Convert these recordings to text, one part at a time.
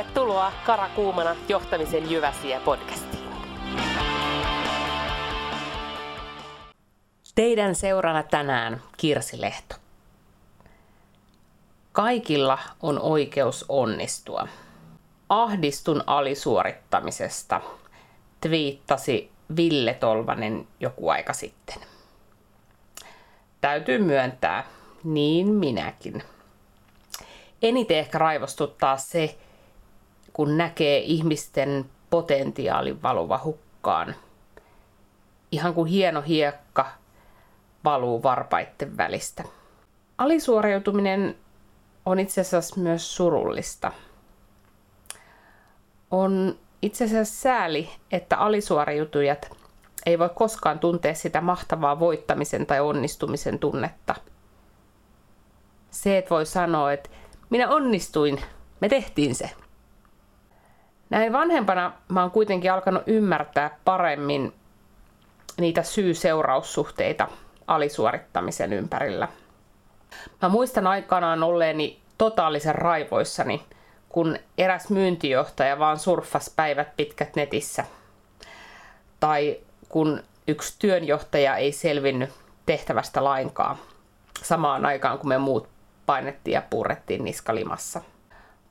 Tervetuloa Karakuumana johtamisen Jyväsiä podcastiin. Teidän seurana tänään Kirsi Lehto. Kaikilla on oikeus onnistua. Ahdistun alisuorittamisesta twiittasi Ville Tolvanen joku aika sitten. Täytyy myöntää, niin minäkin. Eniten ehkä raivostuttaa se, kun näkee ihmisten potentiaalin valuva hukkaan. Ihan kuin hieno hiekka valuu varpaitten välistä. Alisuoriutuminen on itse asiassa myös surullista. On itse asiassa sääli, että alisuoriutujat ei voi koskaan tuntea sitä mahtavaa voittamisen tai onnistumisen tunnetta. Se, että voi sanoa, että minä onnistuin, me tehtiin se. Näin vanhempana mä oon kuitenkin alkanut ymmärtää paremmin niitä syy-seuraussuhteita alisuorittamisen ympärillä. Mä muistan aikanaan olleeni totaalisen raivoissani, kun eräs myyntijohtaja vaan surffasi päivät pitkät netissä. Tai kun yksi työnjohtaja ei selvinnyt tehtävästä lainkaan samaan aikaan, kun me muut painettiin ja purrettiin niskalimassa.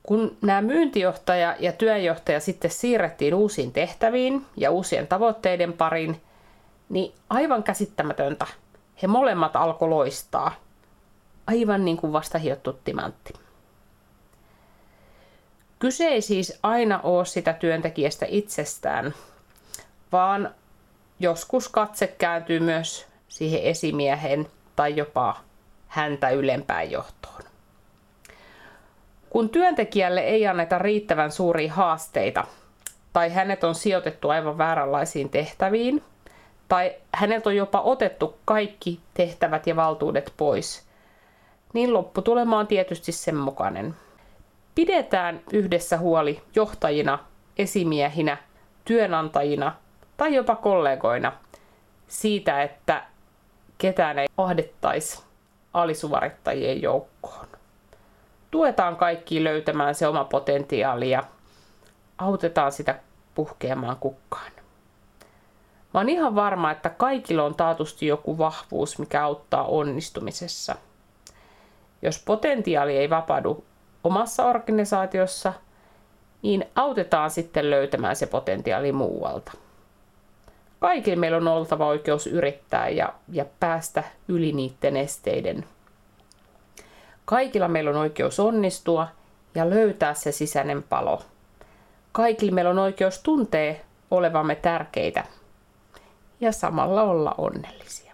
Kun nämä myyntijohtaja ja työnjohtaja sitten siirrettiin uusiin tehtäviin ja uusien tavoitteiden pariin, niin aivan käsittämätöntä. He molemmat alkoi loistaa. Aivan niin kuin vasta hiottu timantti. Kyse ei siis aina ole sitä työntekijästä itsestään, vaan joskus katse kääntyy myös siihen esimiehen tai jopa häntä ylempään johtoon. Kun työntekijälle ei anneta riittävän suuria haasteita, tai hänet on sijoitettu aivan vääränlaisiin tehtäviin, tai häneltä on jopa otettu kaikki tehtävät ja valtuudet pois, niin lopputulema on tietysti sen mukainen. Pidetään yhdessä huoli johtajina, esimiehinä, työnantajina tai jopa kollegoina siitä, että ketään ei ahdettaisi alisuorittajien joukkoon tuetaan kaikki löytämään se oma potentiaali ja autetaan sitä puhkeamaan kukkaan. Mä oon ihan varma, että kaikilla on taatusti joku vahvuus, mikä auttaa onnistumisessa. Jos potentiaali ei vapaudu omassa organisaatiossa, niin autetaan sitten löytämään se potentiaali muualta. Kaikilla meillä on oltava oikeus yrittää ja, ja päästä yli niiden esteiden Kaikilla meillä on oikeus onnistua ja löytää se sisäinen palo. Kaikilla meillä on oikeus tuntea olevamme tärkeitä ja samalla olla onnellisia.